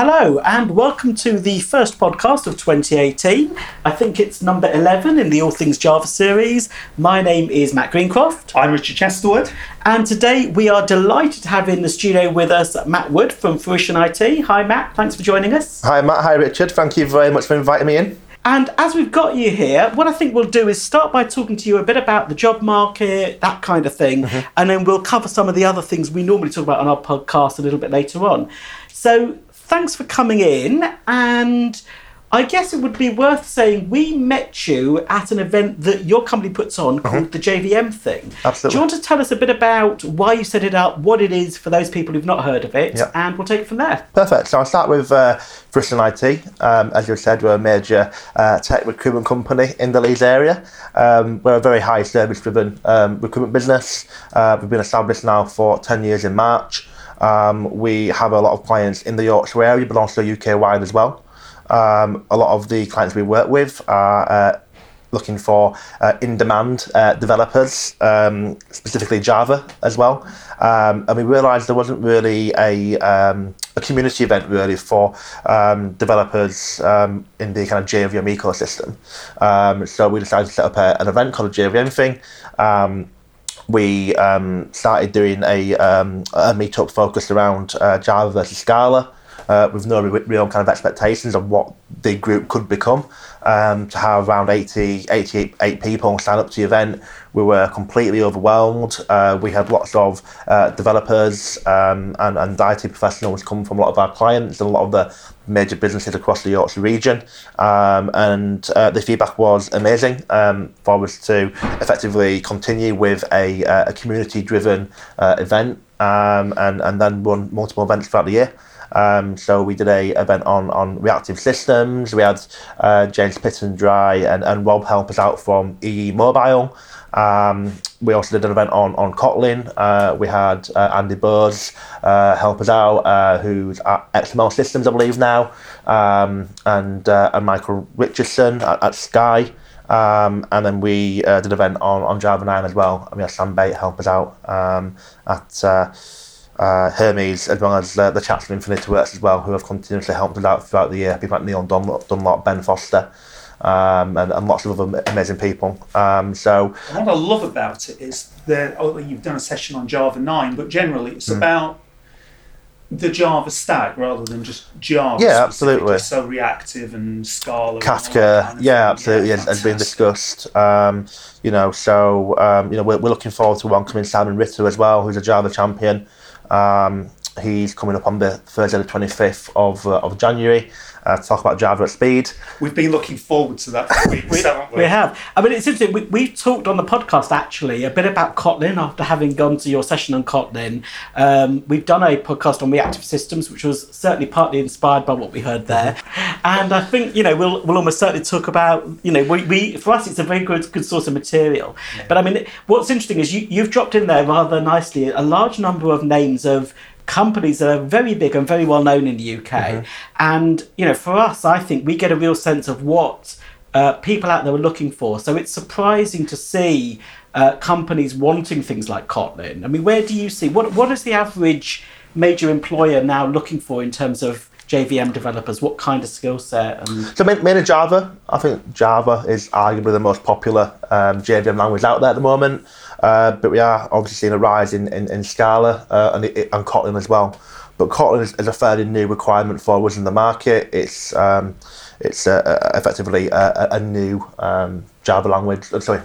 Hello, and welcome to the first podcast of 2018. I think it's number 11 in the All Things Java series. My name is Matt Greencroft. I'm Richard Chesterwood. And today we are delighted to have in the studio with us Matt Wood from Fruition IT. Hi, Matt. Thanks for joining us. Hi, Matt. Hi, Richard. Thank you very much for inviting me in. And as we've got you here, what I think we'll do is start by talking to you a bit about the job market, that kind of thing, mm-hmm. and then we'll cover some of the other things we normally talk about on our podcast a little bit later on. So, thanks for coming in. And I guess it would be worth saying we met you at an event that your company puts on uh-huh. called the JVM thing. Absolutely. Do you want to tell us a bit about why you set it up, what it is for those people who've not heard of it, yep. and we'll take it from there? Perfect. So I'll start with uh, Fruition IT. Um, as you said, we're a major uh, tech recruitment company in the Leeds area. Um, we're a very high service driven um, recruitment business. Uh, we've been established now for 10 years in March. Um, we have a lot of clients in the Yorkshire area, but also UK wide as well. Um, a lot of the clients we work with are uh, looking for uh, in-demand uh, developers, um, specifically Java as well. Um, and we realised there wasn't really a, um, a community event really for um, developers um, in the kind of JVM ecosystem. Um, so we decided to set up a, an event called a JVM thing. We um, started doing a, um, a meetup focused around uh, Java versus Scala. Uh, with no real kind of expectations of what the group could become. Um, to have around 80, 88 people sign up to the event, we were completely overwhelmed. Uh, we had lots of uh, developers um, and, and professionals come from a lot of our clients and a lot of the major businesses across the Yorkshire region. Um, and uh, the feedback was amazing um, for us to effectively continue with a, uh, a community driven uh, event um, and, and then run multiple events throughout the year. Um, so we did a event on, on reactive systems. We had uh, James Dry and, and Rob help us out from EE Mobile. Um, we also did an event on, on Kotlin. Uh, we had uh, Andy Buzz uh, help us out, uh, who's at XML Systems, I believe, now, um, and, uh, and Michael Richardson at, at Sky. Um, and then we uh, did an event on, on Java 9 as well. And we had Sam Bate help us out um, at uh, Hermes, as well as uh, the chaps from Infinity Works as well, who have continuously helped us out throughout the year. People like Neil Dunlop, Dunlop Ben Foster, um, and, and, lots of other amazing people. Um, so, what I love about it is that oh, you've done a session on Java 9, but generally it's mm. about the Java stack rather than just Java. Yeah, absolutely. So reactive and Scala. Kafka, kind of yeah, absolutely, yeah, has, has, been discussed. Um, you know, so um, you know we're, we're looking forward to welcoming Simon Ritter as well, who's a Java champion. Um, he's coming up on the Thursday, the 25th of, uh, of January. Uh, to talk about Java at speed. We've been looking forward to that for weeks, we, haven't we? We have. I mean, it's interesting. We, we've talked on the podcast actually a bit about Kotlin after having gone to your session on Kotlin. Um, we've done a podcast on reactive systems, which was certainly partly inspired by what we heard there. Mm-hmm. And I think you know we'll we'll almost certainly talk about you know we, we for us it's a very good good source of material. Yeah. But I mean, what's interesting is you you've dropped in there rather nicely a large number of names of companies that are very big and very well known in the UK. Mm-hmm. And you know, for us, I think we get a real sense of what uh, people out there are looking for. So it's surprising to see uh, companies wanting things like Kotlin. I mean, where do you see what what is the average major employer now looking for in terms of JVM developers? What kind of skill set? And... So mainly Java. I think Java is arguably the most popular um, JVM language out there at the moment. Uh, but we are obviously seeing a rise in, in, in Scala uh, and, and Kotlin as well. But Kotlin is, is, a fairly new requirement for us in the market. It's um, it's uh, effectively a, a new um, Java language. Uh, sorry,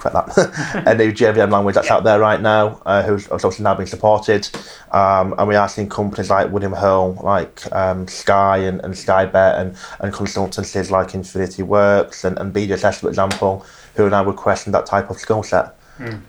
correct that. a new JVM language that's yeah. out there right now, uh, who's, also now being supported. Um, and we are seeing companies like William Hill, like um, Sky and, and Skybet, and, and consultancies like Infinity Works and, and BJSS, for example, who are now requesting that type of skill set. Mm.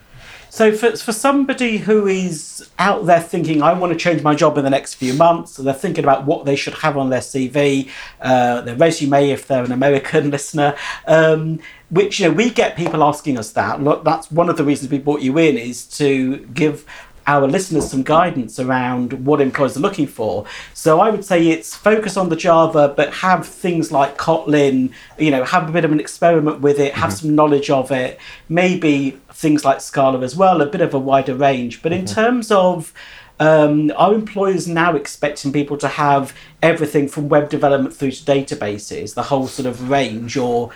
So for, for somebody who is out there thinking, I want to change my job in the next few months, so they're thinking about what they should have on their CV, uh, their resume if they're an American listener, um, which you know we get people asking us that. Look, that's one of the reasons we brought you in is to give our listeners some guidance around what employers are looking for. So I would say it's focus on the Java, but have things like Kotlin, you know, have a bit of an experiment with it, have mm-hmm. some knowledge of it, maybe things like Scala as well, a bit of a wider range. But in mm-hmm. terms of Um, are employers now expecting people to have everything from web development through to databases, the whole sort of range, or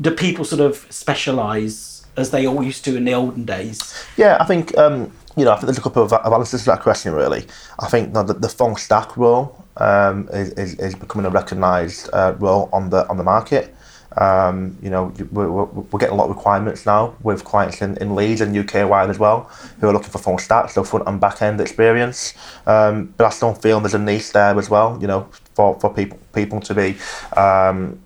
do people sort of specialise as they all used to in the olden days? Yeah, I think um, you know I think there's a couple of of answers to that question really. I think that the, the full stack role um, is, is, is becoming a recognised uh, role on the on the market. Um, you know, we're, we're, we're getting a lot of requirements now with clients in, in Leeds and UK wide as well, who are looking for full stack, so front and back end experience. Um, but I still feel there's a niche there as well, you know, for, for people people to be um,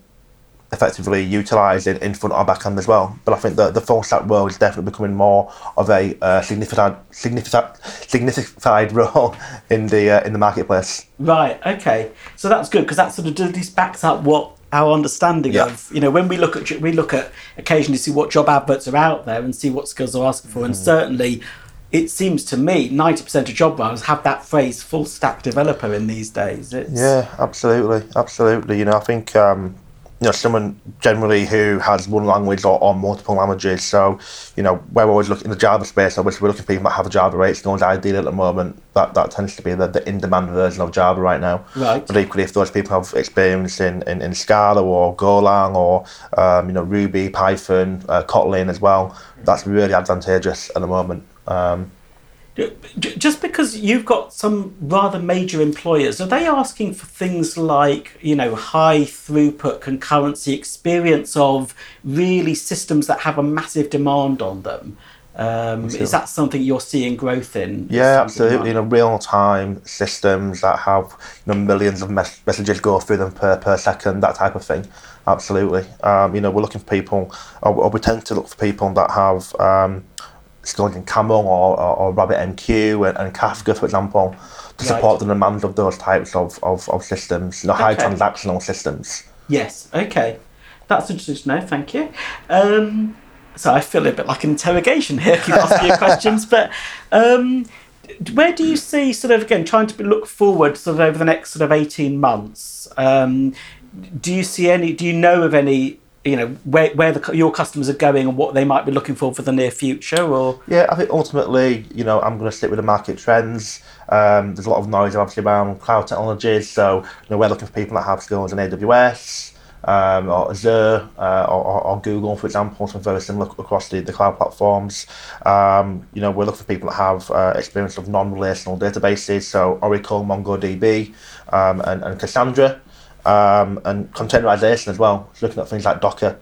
effectively utilised in, in front or back end as well. But I think the, the full stack role is definitely becoming more of a uh, significant significant signified role in the uh, in the marketplace. Right. Okay. So that's good because that sort of at least backs up what our understanding Yeah. of you know when we look at we look at occasionally see what job adverts are out there and see what skills they're asking for, and certainly. It seems to me 90% of job roles have that phrase full stack developer in these days. It's, Yeah, absolutely, absolutely. You know, I think um, you know someone generally who has one language or, or multiple languages. So, you know, we're always looking in the Java space. Obviously, we're looking for people that have a Java 8 skills. Ideally, at the moment, that, that tends to be the, the in-demand version of Java right now. Right. But equally, if those people have experience in, in, in Scala or Golang or um, you know Ruby, Python, uh, Kotlin as well, that's really advantageous at the moment. Um, Just because you've got some rather major employers, are they asking for things like, you know, high throughput concurrency experience of really systems that have a massive demand on them? Um, is that something you're seeing growth in? Yeah, absolutely. You know, real time systems that have you know millions of mes- messages go through them per, per second, that type of thing. Absolutely. Um, you know, we're looking for people, or, or we tend to look for people that have um, in Camel or, or, or RabbitMQ and, and Kafka, for example, to Right. support the demands of those types of, of, of systems. the know, high Okay. transactional systems. Yes. Okay. That's interesting to know. Thank you. Um, so I feel a bit like an interrogation here, keep asking you questions. But um, where do you see, sort of, again, trying to look forward, sort of over the next sort of eighteen months? Um, do you see any? Do you know of any? You know where where the, your customers are going and what they might be looking for for the near future, or Yeah, I think ultimately, you know, I'm going to stick with the market trends. Um, there's a lot of noise obviously around cloud technologies, so you know, we're looking for people that have skills in AWS um, or Azure uh, or, or, Google, for example, some very similar across the, the cloud platforms. Um, you know, we're looking for people that have uh, experience of non-relational databases, so Oracle, MongoDB, um, and, and Cassandra. Um, and containerization as well, so looking at things like Docker,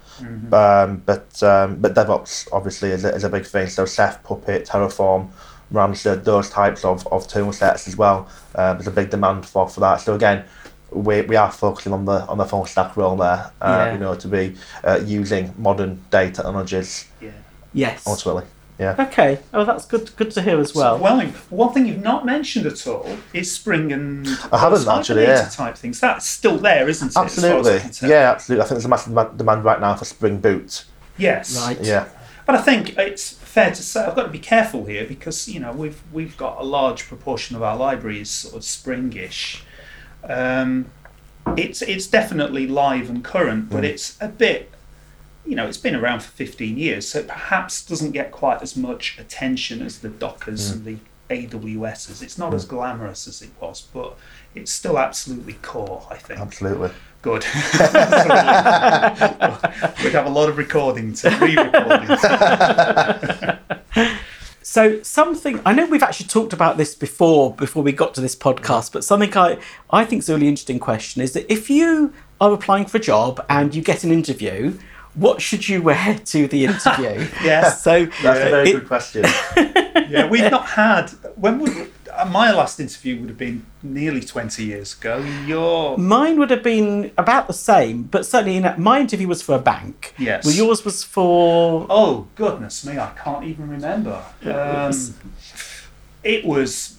um, but um, but DevOps obviously is a, is a big thing. So Chef, Puppet, Terraform, Randstad, those types of, of tool sets as well. Uh, there's a big demand for, for that. So again, we, we are focusing on the on the full stack role there. Uh, Yeah. You know, to be uh, using modern day technologies Yeah. yes? ultimately. Yeah. Okay. Oh, that's good. Good to hear as well. So, well, one thing you've not mentioned at all is Spring and I haven't those actually, hibernator yeah. type things. That's still there, isn't it? as as Absolutely. Yeah, absolutely. I think there's a massive demand- demand right now for Spring Boot. Yes. Right. Yeah. But I think it's fair to say I've got to be careful here because you know we've we've got a large proportion of our library is sort of springish. Um, it's it's definitely live and current, but it's a bit. You know, it's been around for 15 years, so it perhaps doesn't get quite as much attention as the Dockers and the AWSs. It's not as mm. glamorous as it was, but it's still absolutely core, I think. Absolutely. Good. We'd have a lot of recording to re-recording. So something I know we've actually talked about this before before we got to this podcast, but something I I think is a really interesting question is that if you are applying for a job and you get an interview, what should you wear to the interview? Yes. So That's a very it- good question. yeah, we've not had when would uh, my last interview would have been nearly twenty years ago. Your Mine would have been about the same, but certainly in, my interview was for a bank. Yes. Well, yours was for oh goodness me, I can't even remember. Um, it was.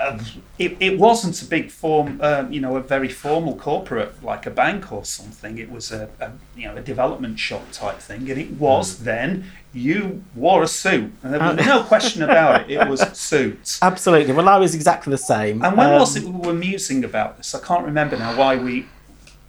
Uh, it, it wasn't a big form, um, you know, a very formal corporate like a bank or something. It was a, a you know a development shop type thing, and it was then you wore a suit, and there was no question about it. It was suits. absolutely. Well, I was exactly the same. And when Um, was it we were musing about this? I can't remember now why we.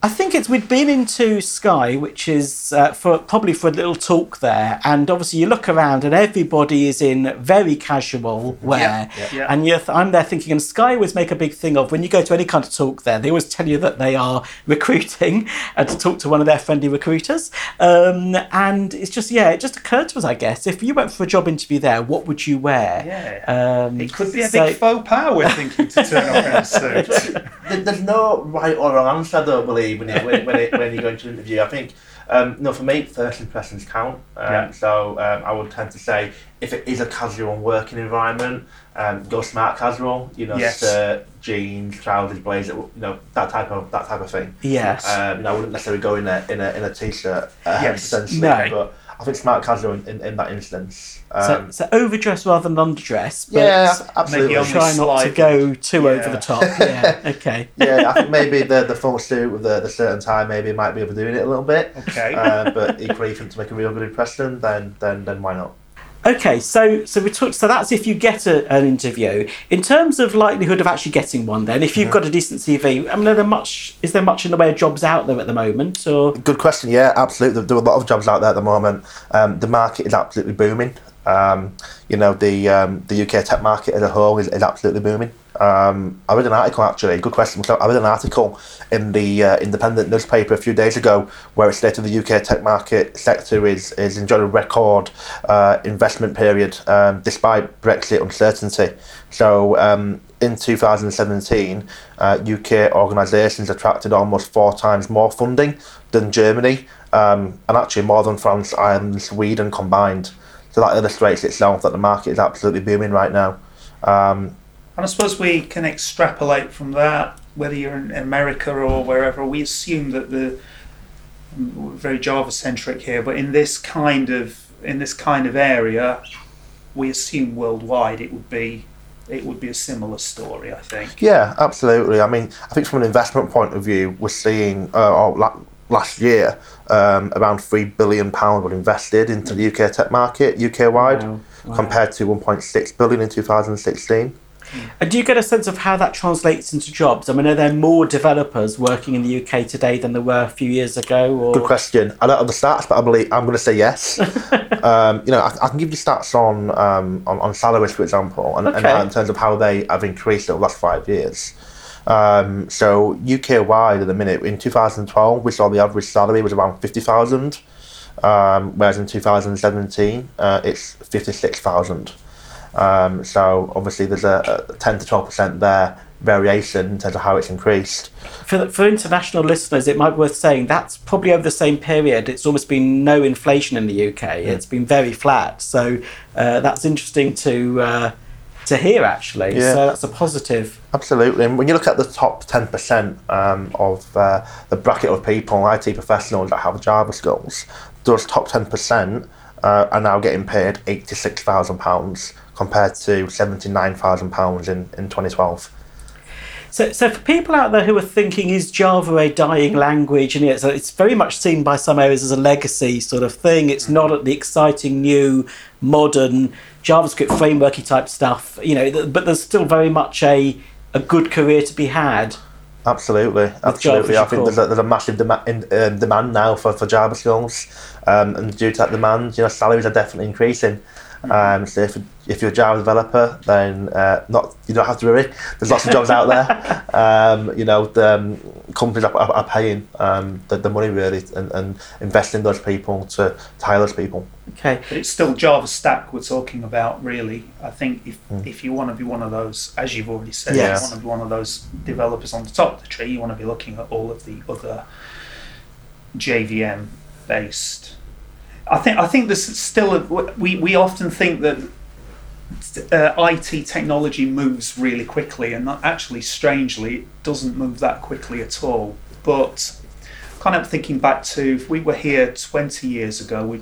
I think think it's we'd been into Sky, which is uh, for probably for a little talk there, and obviously you look around and everybody is in very casual wear, Yeah, yeah. and you're th- I'm there thinking, and Sky always make a big thing of when you go to any kind of talk there, they always tell you that they are recruiting and to talk to one of their friendly recruiters, um, and it's just yeah, it just occurred to us, I guess, if you went for a job interview there, what would you wear? Yeah. Um, It could be a so- big faux pas we're thinking to turn up in a suit. There's no right or wrong answer, I don't believe, when, it, when, when, it, when you go into an interview. I think, um, no, for me, first impressions count. Um, Yeah. So um, I would tend to say, if it is a casual working environment, um, go smart casual. You know, Yes. shirt, jeans, trousers, blazer. You know, that type of that type of thing. Yes. Um, you know, I wouldn't necessarily go in a in a in a t-shirt. Uh, Yes. essentially, No. but I think smart casual in, in, in that instance. so, Um, so overdress rather than underdress, but yeah, absolutely. only try not to go too Yeah. over the top. Yeah, okay. yeah, I think maybe the the full suit with the, the shirt and tie maybe might be overdoing it a little bit. Okay. Uh, but equally, if you want to make a real good impression, then then then why not? Okay, so so we talked. So that's if you get a, an interview. In terms of likelihood of actually getting one, then if you've got a decent CV, I mean, are there much? Is there much in the way of jobs out there at the moment? Or Good question. Yeah, absolutely. There are a lot of jobs out there at the moment. Um, the market is absolutely booming. Um, you know, the um, the UK tech market as a whole is, is absolutely booming. Um, I read an article actually. Good question. So I read an article in the uh, Independent newspaper a few days ago where it stated the UK tech market sector is is enjoying a record uh, investment period um, despite Brexit uncertainty. So um, in 2017, uh, UK organisations attracted almost four times more funding than Germany, um, and actually more than France, and Sweden combined. So that illustrates itself that the market is absolutely booming right now. Um, And I suppose we can extrapolate from that, whether you're in America or wherever. We assume that the we're very Java centric here, but in this kind of in this kind of area, we assume worldwide it would be it would be a similar story. I think. Yeah, absolutely. I mean, I think from an investment point of view, we're seeing, uh, last year, um, around three billion pound were invested into the UK tech market, UK wide, Wow, wow. compared to 1.6 billion in 2016. And do you get a sense of how that translates into jobs? I mean, are there more developers working in the UK today than there were a few years ago? Or Good question. I don't have the stats, but I believe I'm going to say yes. um, you know, I, I can give you stats on um, on, on salaries, for example, and, and Okay. in terms of how they have increased over the last five years. Um, so UK wide at the minute in 2012 we saw the average salary was around 50,000, um, whereas in 2017 uh, it's 56,000. Um, so obviously there's a, a 10 to 12 percent there variation in terms of how it's increased. for, for international listeners, it might be worth saying that's probably over the same period. It's almost been no inflation in the UK. It's been very flat. So uh, that's interesting to uh, to hear, actually. Yeah. So that's a positive. Absolutely. And when you look at the top 10% um, of uh, the bracket of people, IT professionals that have Java skills, those top 10% uh, are now getting paid £86,000 compared to £79,000 in, in 2012. So, so for people out there who are thinking, is Java a dying language? And it's, it's very much seen by some areas as a legacy sort of thing. It's not at the exciting new modern JavaScript frameworky type stuff, you know. th- But there's still very much a a good career to be had. Absolutely, absolutely. I think there's a, there's a massive dema- in, um, demand now for, for Java skills, um, and due to that demand, you know, salaries are definitely increasing. Um, so if, if you're a Java developer, then uh, not you don't have to worry. There's lots of jobs out there. Um, you know, the um, companies are, are, are paying um, the, the money really and, and investing those people to, to hire those people. Okay. But it's still Java Stack we're talking about, really. I think if, if you want to be one of those, as you've already said, Yes. you want to be one of those developers on the top of the tree, you want to be looking at all of the other JVM based. I think I think there's still a, we we often think that uh, IT technology moves really quickly, and actually, strangely, it doesn't move that quickly at all. But kind of thinking back to if we were here 20 years ago, we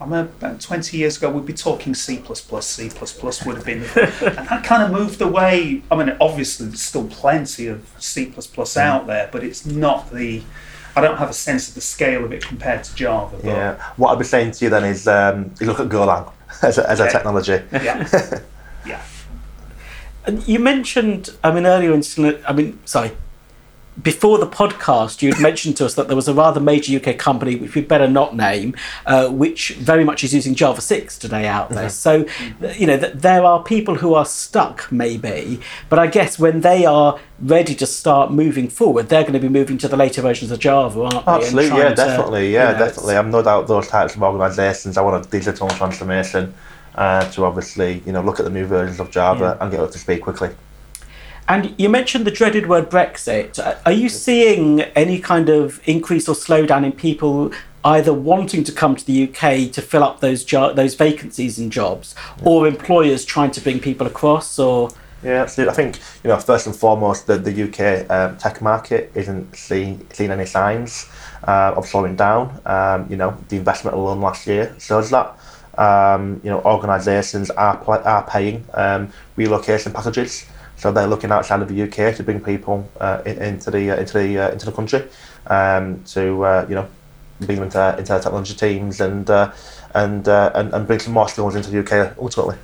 I mean, about 20 years ago, we'd be talking C++, C++ would have been, and that kind of moved away. I mean, obviously, there's still plenty of C++ out there, but it's not the, I don't have a sense of the scale of it compared to Java. But Yeah. What I'd be saying to you then is um, you look at Golang as a, as a technology. yeah. yeah. And you mentioned, I mean, earlier in, I mean, sorry, before the podcast, you'd mentioned to us that there was a rather major UK company, which we'd better not name, uh, which very much is using Java 6 today out there. So, you know, th- there are people who are stuck, maybe, but I guess when they are ready to start moving forward, they're going to be moving to the later versions of Java, aren't they? Absolutely, yeah, to, definitely, you yeah, know, definitely. I'm no doubt those types of organisations. I want a digital transformation uh, to obviously, you know, look at the new versions of Java and get up to speed quickly. And you mentioned the dreaded word Brexit. Uh, Are you seeing any kind of increase or slowdown in people either wanting to come to the UK to fill up those jo- those vacancies in jobs, or employers trying to bring people across? Or Yeah, absolutely. I think you know first and foremost the the UK um, tech market isn't seeing seeing any signs uh, of slowing down. Um, you know, the investment alone last year shows that. Um, you know, organisations are pl- are paying um, relocation packages, so they're looking outside of the UK to bring people uh, in, into the uh, into the uh, into the country um, to uh, you know bring them into into their technology teams and uh, and, uh, and and bring some more skills into the UK ultimately.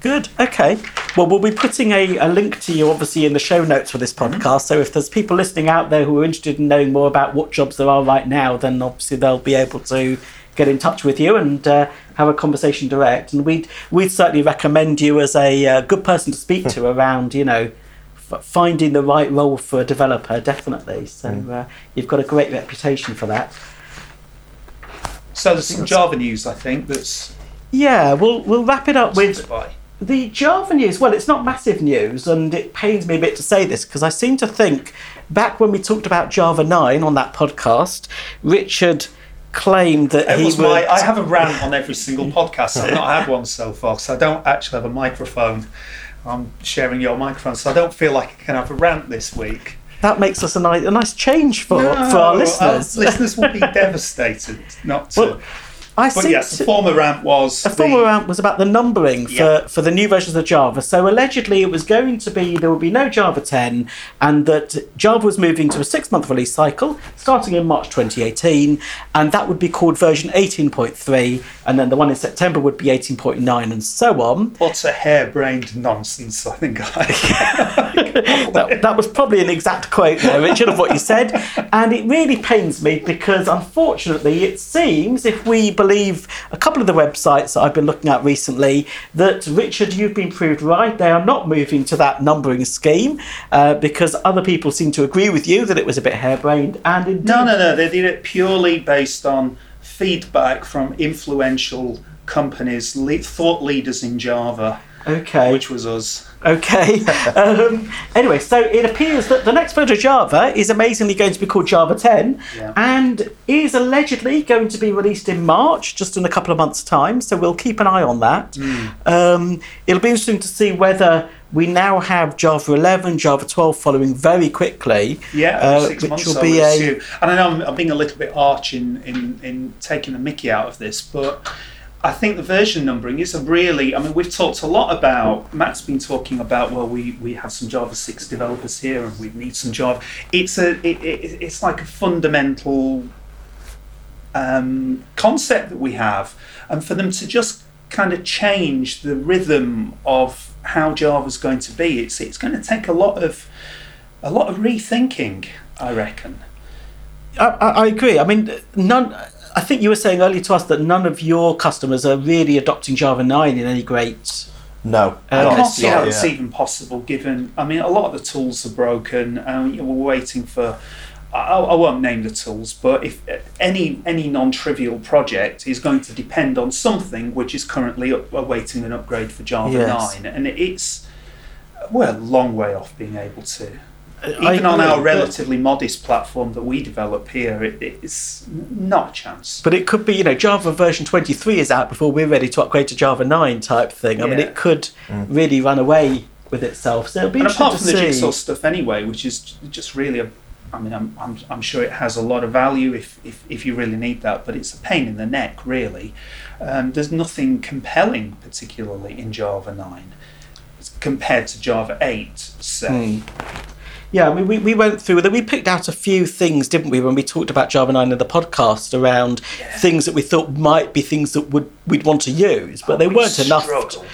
Good. Okay. Well, we'll be putting a, a link to you, obviously, in the show notes for this podcast. So if there's people listening out there who are interested in knowing more about what jobs there are right now, then obviously they'll be able to get in touch with you and uh, have a conversation direct. And we'd we'd certainly recommend you as a uh, good person to speak to around, you know. f- Finding the right role for a developer, definitely. So uh, you've got a great reputation for that. So there's some Java news, I think, that's Yeah, we'll we'll wrap it up with. The Java news, well, it's not massive news, and it pains me a bit to say this because I seem to think back when we talked about Java 9 on that podcast, Richard claimed that It he was would. my. I have a rant on every single podcast. I've not had one so far, so I don't actually have a microphone. I'm sharing your microphone, so I don't feel like I can have a rant this week. that makes us a nice, a nice change for, No, for our listeners. listeners will be devastated not to. Well, I but yes, the former rant was A the- former rant was about the numbering for, Yeah. for the new versions of Java. So allegedly, it was going to be there would be no Java 10, and that Java was moving to a six-month release cycle starting in March 2018, and that would be called version 18.3, and then the one in September would be 18.9, and so on. What a harebrained nonsense. I think I. that, that was probably an exact quote there, Richard, of what you said. And it really pains me because, unfortunately, it seems, if we believe a couple of the websites that I've been looking at recently, that, Richard, you've been proved right. They are not moving to that numbering scheme uh, because other people seem to agree with you that it was a bit harebrained. And indeed, No, no, no. They did it purely based on feedback from influential companies, thought leaders in Java, Okay. which was us. Okay. um, anyway, so it appears that the next version of Java is amazingly going to be called Java 10 Yeah. and is allegedly going to be released in March, just in a couple of months' time. So we'll keep an eye on that. Um, it'll be interesting to see whether we now have Java 11, Java 12 following very quickly. Yeah, uh, six which months. will be a. And I know I'm, I'm being a little bit arch in, in, in taking the mickey out of this, but I think the version numbering is a really. I mean, we've talked a lot about. Matt's been talking about. Well, we, we have some Java six developers here, and we need some Java. It's a. It, it, it's like a fundamental um, concept that we have, and for them to just kind of change the rhythm of how Java's going to be, it's it's going to take a lot of a lot of rethinking, I reckon. I I agree. I mean, none. I think you were saying earlier to us that none of your customers are really adopting Java 9 in any great. No, Uh, I can't see yet, how yeah. it's even possible. Given, I mean, a lot of the tools are broken, and we're waiting for. I, I won't name the tools, but if any any non-trivial project is going to depend on something which is currently up, awaiting an upgrade for Java Yes. nine, and it's we're a long way off being able to. I Even on agree, our but- relatively modest platform that we develop here, it, it's not a chance. But it could be, you know, Java version 23 is out before we're ready to upgrade to Java 9 type thing. I mean, it could really run away with itself. So it'll be and interesting apart to from the see. jigsaw stuff anyway, which is just really a, I mean, I'm, I'm, I'm sure it has a lot of value if, if, if you really need that, but it's a pain in the neck, really. Um, there's nothing compelling, particularly in Java 9, compared to Java 8, say. Hmm. Yeah, I mean, we, we went through that. We picked out a few things, didn't we, when we talked about Java 9 in the podcast around things that we thought might be things that would we'd want to use, but they We weren't enough.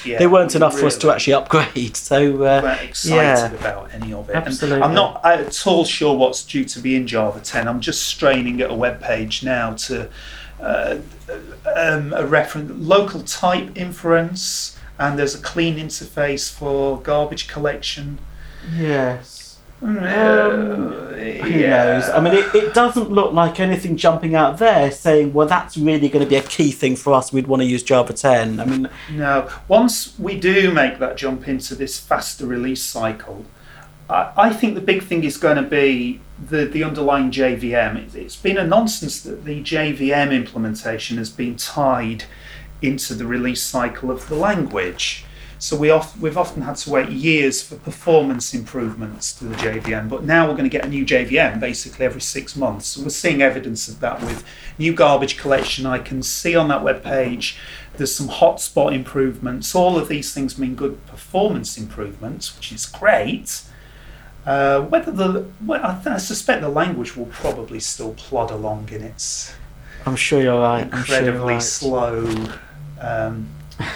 yeah, they weren't we enough for us to actually upgrade. So uh, weren't excited yeah, about any of it. And Absolutely. I'm not at all sure what's due to be in Java 10. I'm just straining at a web page now to uh, um, a reference local type inference, and there's a clean interface for garbage collection. yes. Um, Who knows? I mean, it, it doesn't look like anything jumping out there saying, well, that's really going to be a key thing for us. We'd want to use Java 10. I mean, No. Once we do make that jump into this faster release cycle, I, I think the big thing is going to be the, the underlying JVM. It, it's been a nonsense that the JVM implementation has been tied into the release cycle of the language. So we oft, we've often had to wait years for performance improvements to the JVM, but now we're going to get a new JVM basically every six months. So we're seeing evidence of that with new garbage collection. I can see on that web page there's some hotspot improvements. All of these things mean good performance improvements, which is great. Uh, whether the well, I, th- I suspect the language will probably still plod along in its I'm sure you're right. I'm sure you're incredibly right. slow um,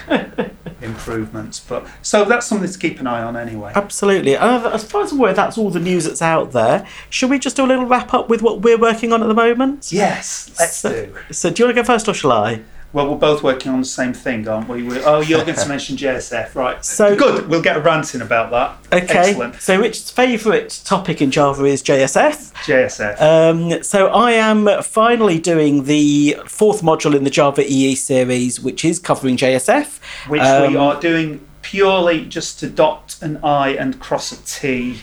improvements. But so that's something to keep an eye on anyway. Absolutely. And as far as I'm aware, that's all the news that's out there. Should we just do a little wrap up with what we're working on at the moment? Yes, let's So- do. So, do you want to go first or shall I? Well, we're both working on the same thing, aren't we? we oh, you're going to mention JSF, right? So- good. We'll get a rant in about that. Okay. Excellent. So, Richard's favourite topic in Java is JSF. JSF. Um, so I am finally doing the fourth module in the Java EE series, which is covering JSF. which Um, we are doing purely just to dot an I and cross a T.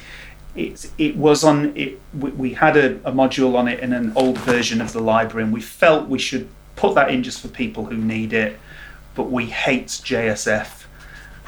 It, it was on it. We, we had a, a module on it in an old version of the library, and we felt we should put that in just for people who need it. But we hate JSF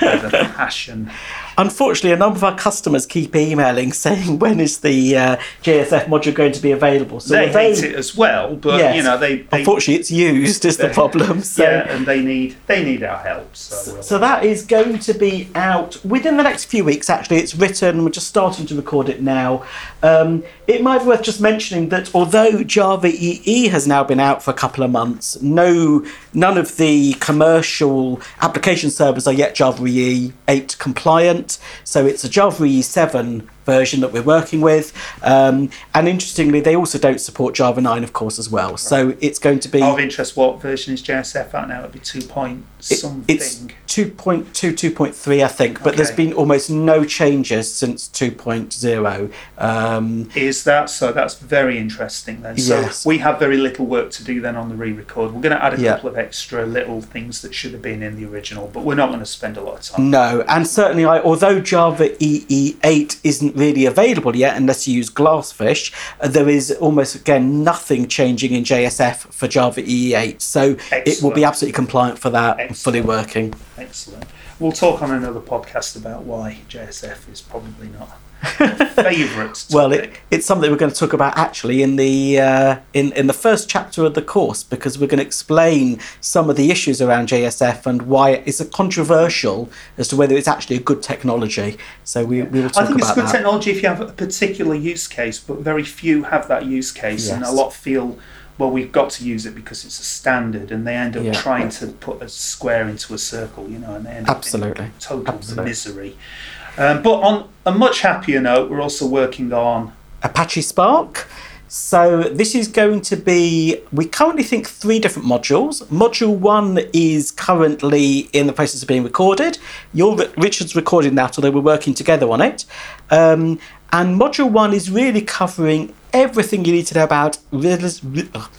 with a passion. Unfortunately, a number of our customers keep emailing saying when is the uh, JSF module going to be available. So they we're hate it as well, but Yes. you know they. they Unfortunately, it's used is the problem. So, yeah, and they need they need our help. So, so that is going to be out within the next few weeks. Actually, it's written. We're just starting to record it now. Um, it might be worth just mentioning that although Java EE has now been out for a couple of months, no, none of the commercial application servers are yet Java EE 8 compliant. So it's a Java EE 7 version that we're working with. Um, and interestingly, they also don't support Java 9, of course, as well. So it's going to be. of interest, what version is JSF at now? It'd be two point It- something. It's 2.2, 2.3, I think, but there's been almost no changes since 2.0. Um, Is that so? That's very interesting then. So Yes. we have very little work to do then on the re-record. We're going to add a Yeah. couple of extra little things that should have been in the original, but we're not going to spend a lot of time. no, and certainly, I, although Java EE 8 really available yet unless you use Glassfish, uh, there is almost again nothing changing in JSF for Java EE 8. So it will be absolutely compliant for that, and fully working. Excellent. We'll talk on another podcast about why JSF is probably not favourite. Well, it, it's something we're going to talk about actually in the uh, in in the first chapter of the course because we're going to explain some of the issues around JSF and why it's a controversial as to whether it's actually a good technology. So we, we will talk about that. I think it's good that. technology if you have a particular use case, but very few have that use case, and a lot feel, well, we've got to use it because it's a standard, and they end up Yeah. trying to put a square into a circle, you know, and they end up Absolutely. in total Absolutely. misery. Um, but on a much happier note, we're also working on Apache Spark. So this is going to be. We currently think three different modules. Module one is currently in the process of being recorded. You're Richard's recording that, although we're working together on it. Um, and module one is really covering everything you need to know about res- re- ugh,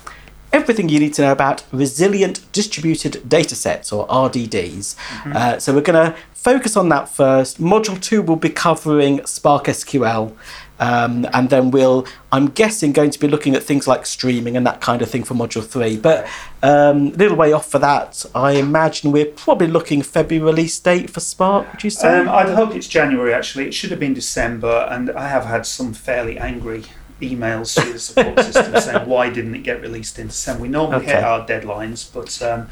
everything you need to know about resilient distributed data sets or RDDs. Uh, so we're going to focus on that first. Module two will be covering Spark SQL. Um, and then we'll, I'm guessing, going to be looking at things like streaming and that kind of thing for module three. But um, a little way off for that, I imagine we're probably looking February release date for Spark. Would you say? Um, I'd hope it's January actually. It should have been December, and I have had some fairly angry emails to the support system saying why didn't it get released in December? We normally Okay. hit our deadlines, but um,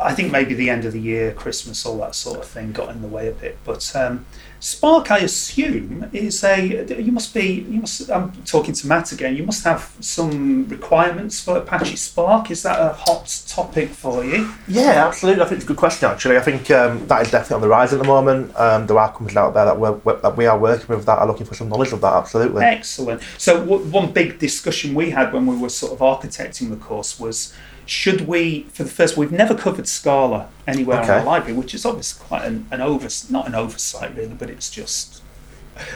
I think maybe the end of the year, Christmas, all that sort of thing got in the way a bit. But um, Spark, I assume, is a. You must be. You must. I'm talking to Matt again. You must have some requirements for Apache Spark. Is that a hot topic for you? Yeah, absolutely. I think it's a good question. Actually, I think um, that is definitely on the rise at the moment. Um, there are companies out there that, we're, that we are working with that are looking for some knowledge of that. Absolutely. Excellent. So w- one big discussion we had when we were sort of architecting the course was should we, for the first, we've never covered Scala anywhere in Okay. our library, which is obviously quite an, an over, not an oversight really, but it's just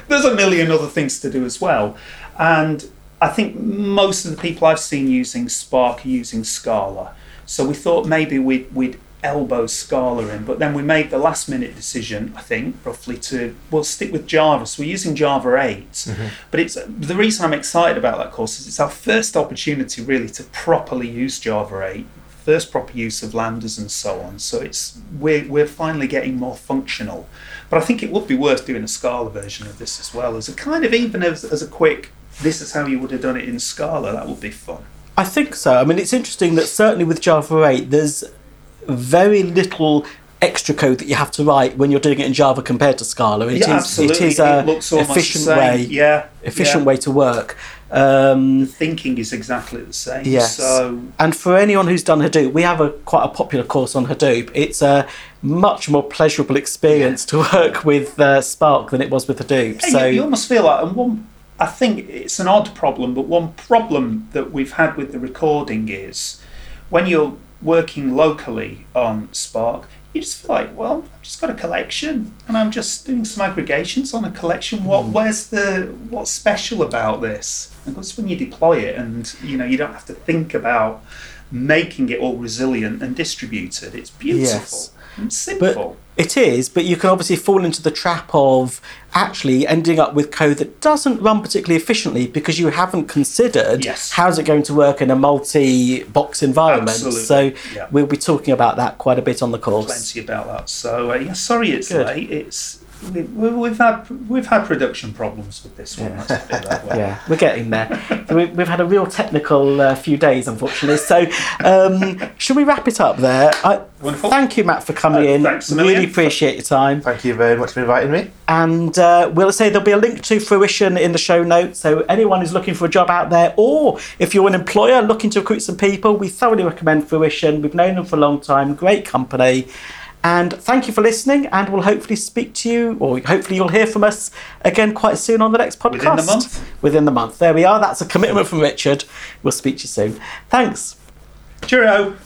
there's a million other things to do as well. And I think most of the people I've seen using Spark are using Scala. So we thought maybe we'd, we'd elbow Scala in, but then we made the last minute decision, I think, roughly to, well, stick with Java. So we're using Java 8. Mm-hmm. But it's the reason I'm excited about that course is it's our first opportunity really to properly use Java 8 first proper use of lambdas and so on. So it's we're we're finally getting more functional. But I think it would be worth doing a Scala version of this as well as a kind of even as, as a quick. This is how you would have done it in Scala. That would be fun. I think so. I mean, it's interesting that certainly with Java 8, there's very little extra code that you have to write when you're doing it in Java compared to Scala. It is- yeah, absolutely. It is a looks efficient way, Yeah, efficient yeah. way to work. Um, Thinking is exactly the same. Yes. So and for anyone who's done Hadoop, we have a quite a popular course on Hadoop. It's a much more pleasurable experience to work with uh, Spark than it was with Hadoop. Yeah, so you, you almost feel like, and one, I think it's an odd problem, but one problem that we've had with the recording is when you're working locally on Spark, you just feel like, well, I've just got a collection, and I'm just doing some aggregations on a collection. What, mm. where's the, what's special about this? And that's when you deploy it, and you know, you don't have to think about making it all resilient and distributed. It's beautiful Yes. and simple. It is, but you can obviously fall into the trap of actually ending up with code that doesn't run particularly efficiently because you haven't considered Yes. how's it going to work in a multi-box environment. Absolutely, So yeah. we'll be talking about that quite a bit on the course. plenty about that. So uh, yeah, sorry it's Good. late. It's we've had we've had production problems with this one. Let's put it that way. Yeah, we're getting there. So we, we've had a real technical uh, few days, unfortunately. So, um, should we wrap it up there? I, Wonderful. Thank you, Matt, for coming Uh, in. thanks a million. Really appreciate your time. Thank you very much for inviting me. And uh, we'll say there'll be a link to Fruition in the show notes. So anyone who's looking for a job out there, or if you're an employer looking to recruit some people, we thoroughly recommend Fruition. We've known them for a long time. Great company. And thank you for listening. And we'll hopefully speak to you, or hopefully you'll hear from us again quite soon on the next podcast. Within the month. Within the month. There we are. That's a commitment from Richard. We'll speak to you soon. Thanks. Cheerio.